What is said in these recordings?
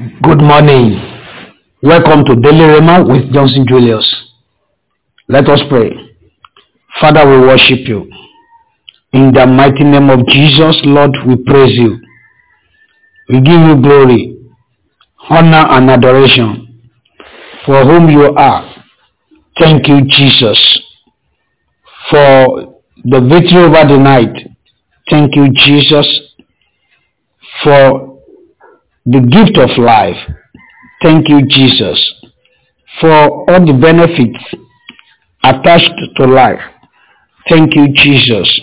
Good morning. Welcome to Daily Rhema with Johnson Julius. Let us pray. Father, we worship you. In the mighty name of Jesus, Lord, we praise you. We give you glory, honor, and adoration for whom you are. Thank you, Jesus, for the victory over the night. Thank you, Jesus, for the gift of life. Thank you, Jesus, for all the benefits attached to life. Thank you, Jesus,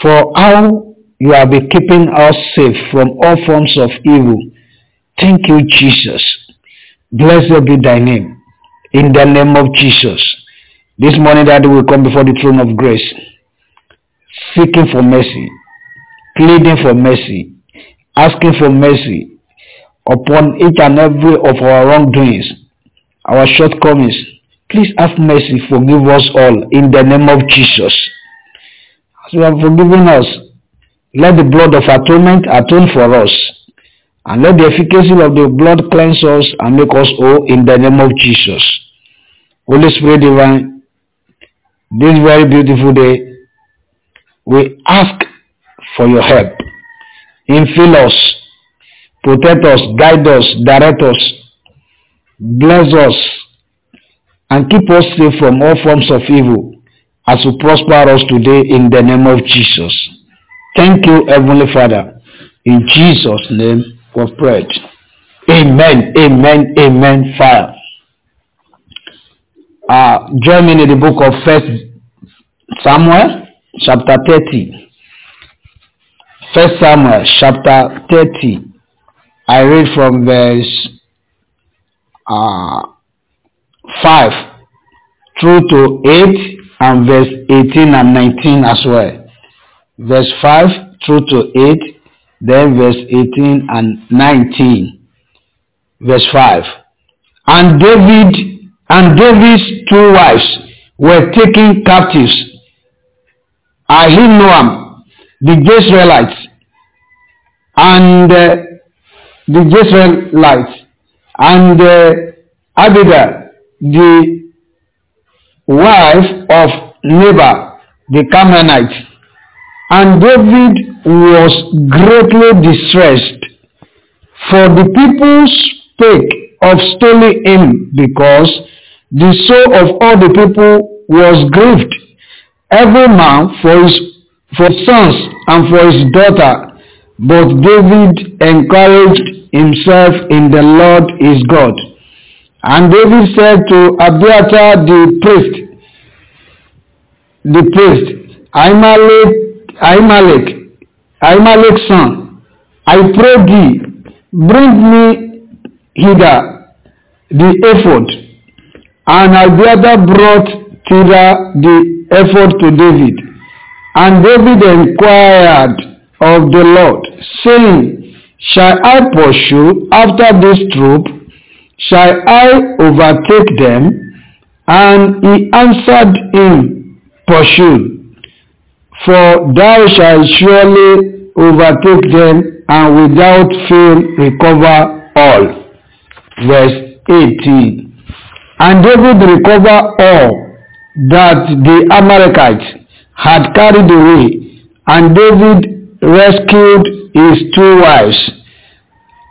for how you have been keeping us safe from all forms of evil. Thank you, Jesus. Blessed be thy name. In the name of Jesus. This morning, that will come before the throne of grace, seeking for mercy, pleading for mercy, asking for mercy upon each and every of our wrongdoings, our shortcomings. Please have mercy, forgive us all in the name of Jesus. As you have forgiven us, let the blood of atonement atone for us. And let the efficacy of the blood cleanse us and make us whole in the name of Jesus. Holy Spirit divine, this very beautiful day, we ask for your help. Infill us protect us, guide us, direct us, bless us, and keep us safe from all forms of evil as you prosper us today in the name of Jesus. Thank you, Heavenly Father. In Jesus' name we pray. Amen, amen, amen, fire. Uh, join me in the book of First Samuel, chapter 30. First Samuel, chapter 30. I read from verse uh, 5 through to 8 and verse 18 and 19 as well. Verse 5 through to 8, then verse 18 and 19. Verse 5. And David and David's two wives were taken captives. Ahinoam, the Jezreelites, and uh, the Jezreelites, and uh, Abigail, the wife of Nabal, the Carmelite. And David was greatly distressed, for the people spake of stoning him, because the soul of all the people was grieved, every man for his for sons and for his daughter. But David encouraged himself in the Lord his God. And David said to Abiathar the priest, the priest, Ahimelech, Ahimelech, Ahimelech's son, I pray thee, bring me hither the ephod. And Abiathar brought thither the ephod to David. And David inquired of the Lord, saying, Shall I pursue after this troop? Shall I overtake them? And he answered him, Pursue, for thou shalt surely overtake them and without fail recover all. Verse 18. And David recovered all that the Amalekites had carried away, and David rescued his two wives,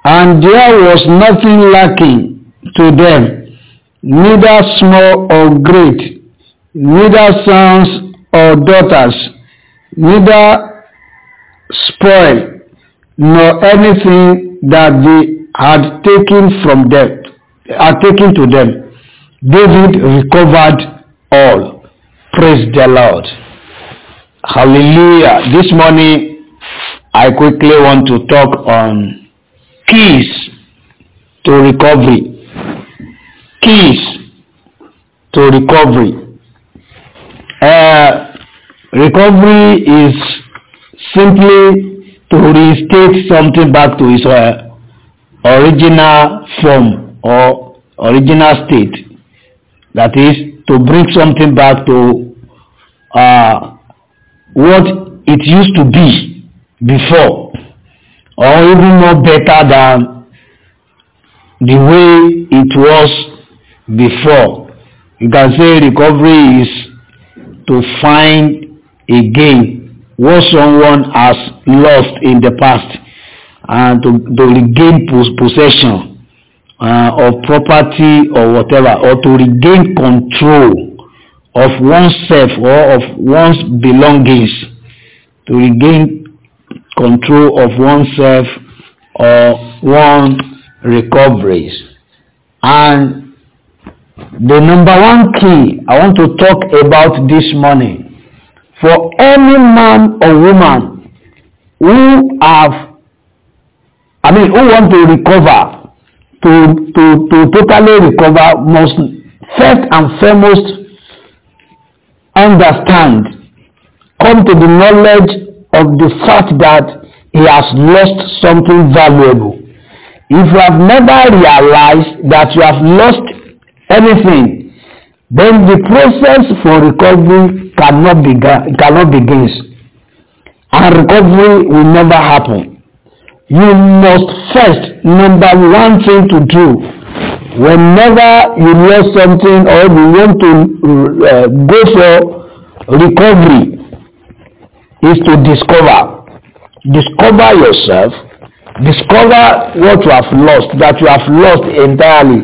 and there was nothing lacking to them, neither small or great, neither sons or daughters, neither spoil, nor anything that they had taken from them, had taken to them. David recovered all. Praise the Lord. Hallelujah. This morning I quickly want to talk on keys to recovery. Keys to recovery. Uh, recovery is simply to restate something back to its uh, original form or original state. That is to bring something back to uh, what it used to be before or even more better than the way it was before. You can say recovery is to find again what someone has lost in the past and to, to regain possession uh, of property or whatever or to regain control of oneself or of one's belongings to regain control of oneself or one recoveries. And the number one key I want to talk about this morning for any man or woman who have I mean who want to recover to to to totally recover must first and foremost understand come to the knowledge of the fact that he has lost something valuable. If you have never realized that you have lost anything then the process for recovery cannot begin cannot begin. And recovery will never happen. You must first number one thing to do whenever you lost something or you want to uh, go for recovery is to discover. Discover yourself. Discover what you have lost that you have lost entirely.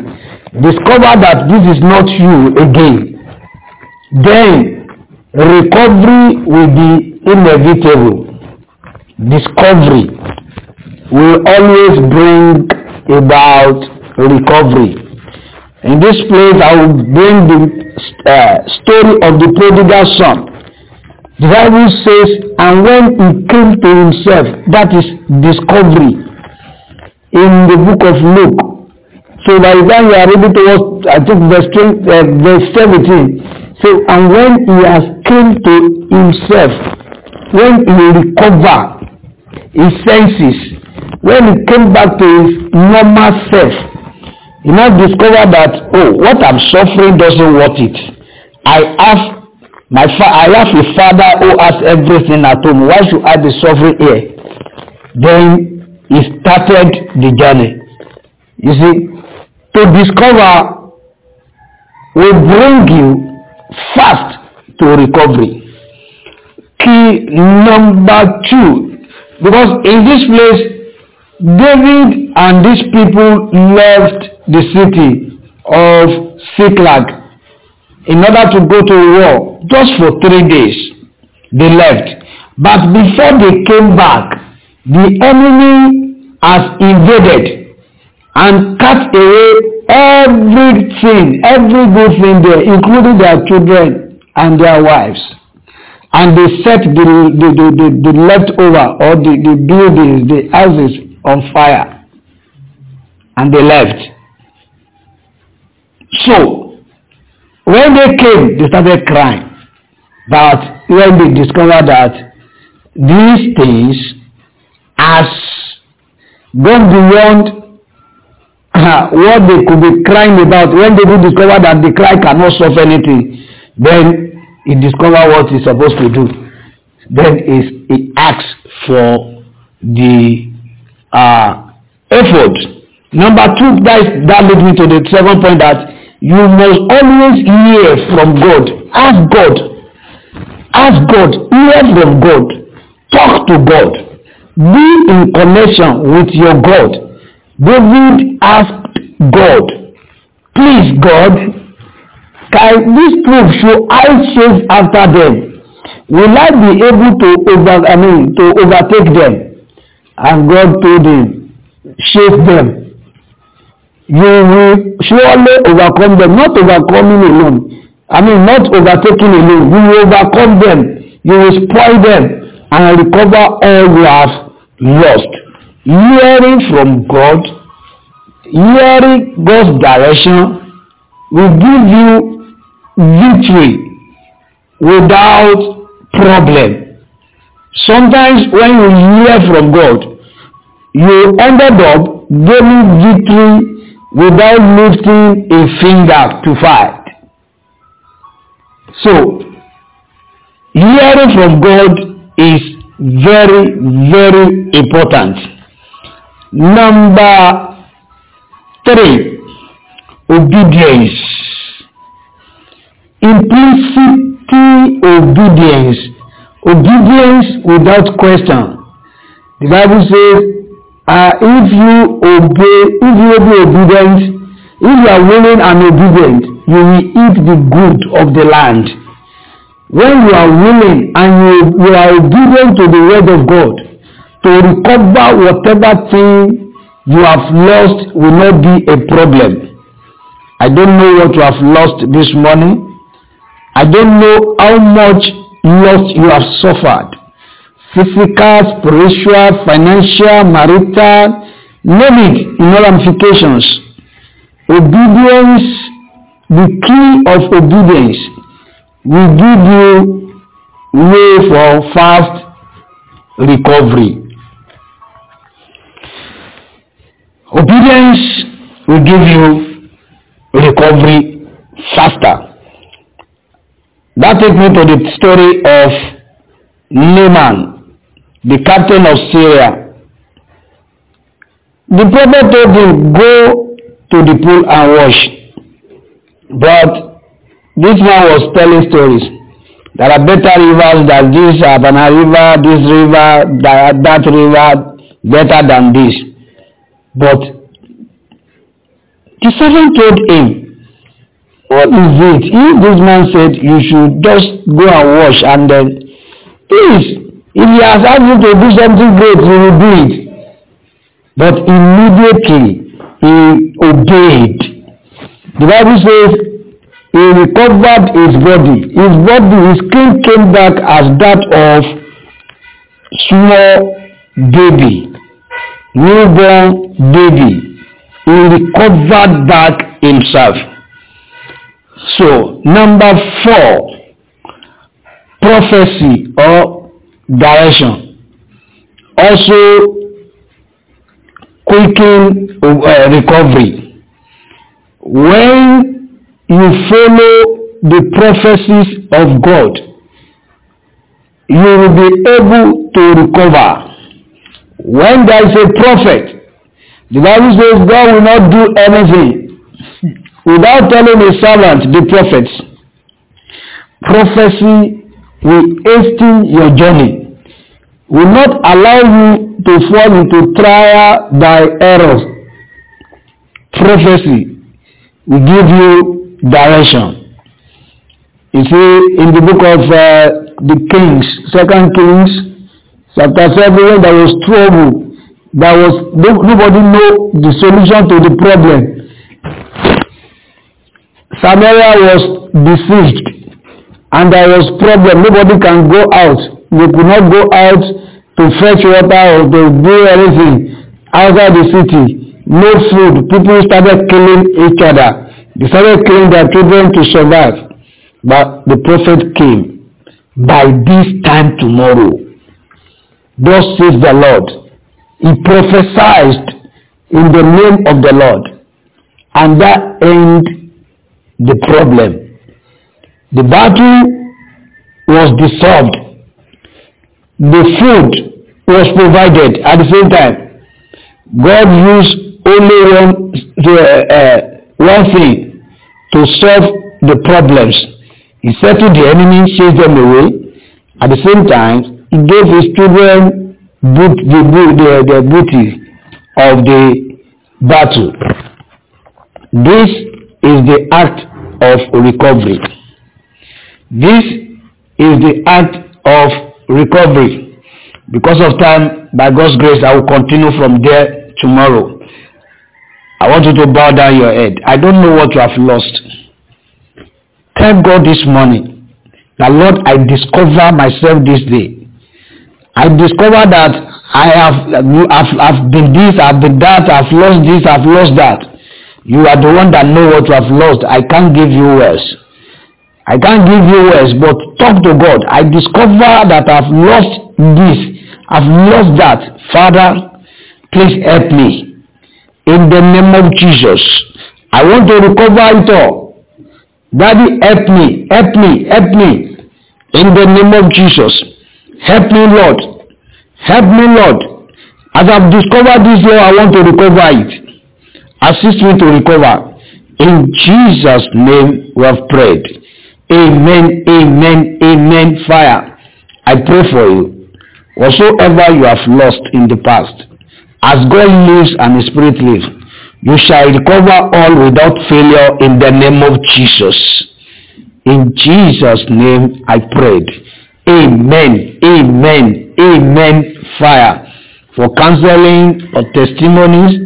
Discover that this is not you again. Then recovery will be inevitable. Discovery will always bring about recovery. In this place i will bring the uh, story of the prodigal son the bible says and when he came to himself that is discovery in the book of luke. So by the time you are ready to watch i think verse 20, uh, verse 17 so and when he has came to himself when he recover his senses when he came back to his normal self he now discover that oh what i'm suffering doesn't worth it. I have my fa i have a father who has everything at home. Why should i be suffering here? Then he started the journey. You see to discover will bring you fast to recovery. Key number two. Because in this place David and these people left the city of Siklag in order to go to war just for three days. They left. But before they came back, the enemy has invaded and cut away everything, every good thing there, including their children and their wives. And they set the, the, the, the, the leftover or the, the buildings, the houses on fire and they left. So, when they came, they started crying. But when they discovered that these things has gone beyond uh, what they could be crying about, when they did discover that the cry cannot solve anything, then he discovered what he's supposed to do. Then he, he asks for the uh, effort. Number two, that, is, that leads me to the second point that you must always hear from God. Ask God. Ask God. Hear from God. Talk to God. Be in connection with your God. David asked God, please God, can this proof should I chase after them? Will I be able to over I mean to overtake them? And God told him, chase them. You will surely overcome them, not overcoming alone. I mean, not overtaking alone. You will overcome them. You will spoil them and recover all you have lost. Hearing from God, hearing God's direction will give you victory without problem. Sometimes when you hear from God, you ended up gaining victory without lifting a finger to fight. So, hearing from God is very, very important. Number Three, obedience. Implicit obedience. Obedience without question. The Bible says, uh, if you obey, if you be obedient, if you are willing and obedient, you will eat the good of the land. When you are willing and you, you are obedient to the word of God, to recover whatever thing you have lost will not be a problem. I don't know what you have lost this morning. I don't know how much loss you have suffered. Physical, spiritual, financial, marital, name it in all ramifications. Obedience, the key of obedience will give you way for fast recovery. Obedience will give you recovery faster. That takes me to the story of Naaman, the captain of Syria. The prophet told him, Go to the pool and wash. But this man was telling stories. There are better rivers than this, Abana River, this river, that, that river, better than this. But the servant told him, What is it? If this man said you should just go and wash and then, please, if he has asked you to do something great, you will do it. But immediately he obeyed. The Bible says he recovered his body. His body, his skin came back as that of small baby, newborn baby. He recovered back himself. So, number four, prophecy or direction. Also, quicken uh, recovery. When you follow the prophecies of God, you will be able to recover. When there is a prophet, the Bible says God will not do anything without telling his servant, the prophets. Prophecy will hasten your journey, will not allow you to fall into trial by errors. Prophecy will give you direction. You see, in the book of uh, the Kings, Second Kings, chapter seven, when there was trouble, there was no, nobody know the solution to the problem. Samaria was besieged, and there was problem. Nobody can go out. They could not go out to fetch water or to do anything outside the city. No food. People started killing each other. They started killing their children to survive. But the prophet came. By this time tomorrow, thus says the Lord. He prophesied in the name of the Lord. And that ended the problem. The battle was dissolved. The food was provided at the same time. God used only one, uh, uh, one thing to solve the problems. He settled the enemy, chased them away. At the same time, he gave his children the, the, the booty of the battle. This is the act of recovery. This is the act of recovery. Because of time, by God's grace, I will continue from there tomorrow. I want you to bow down your head. I don't know what you have lost. Thank God this morning that Lord, I discover myself this day. I discover that I have I've, I've been this, I've been that, I've lost this, I've lost that. You are the one that know what you have lost. I can't give you words. I can't give you words, but talk to God. I discover that I've lost this, I've lost that. Father, please help me. In the name of Jesus, I want to recover it all. Daddy, help me, help me, help me. In the name of Jesus, help me, Lord. Help me, Lord. As I've discovered this, Lord, I want to recover it. Assist me to recover. In Jesus' name we have prayed. Amen, amen, amen. Fire. I pray for you. Whatsoever you have lost in the past, as God lives and His Spirit lives, you shall recover all without failure in the name of Jesus. In Jesus' name I prayed. Amen, amen, amen. Fire. For counseling or testimonies,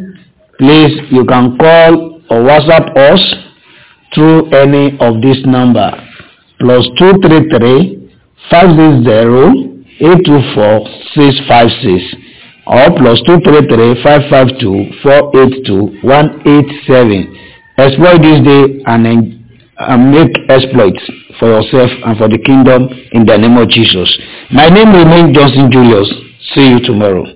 please you can call or WhatsApp us through any of this number plus two three three five six zero eight two four six five six or plus two three three five five two four eight two one eight seven exploit this day and, and make exploits for yourself and for the kingdom in the name of Jesus. My name remains Johnson Julius. See you tomorrow.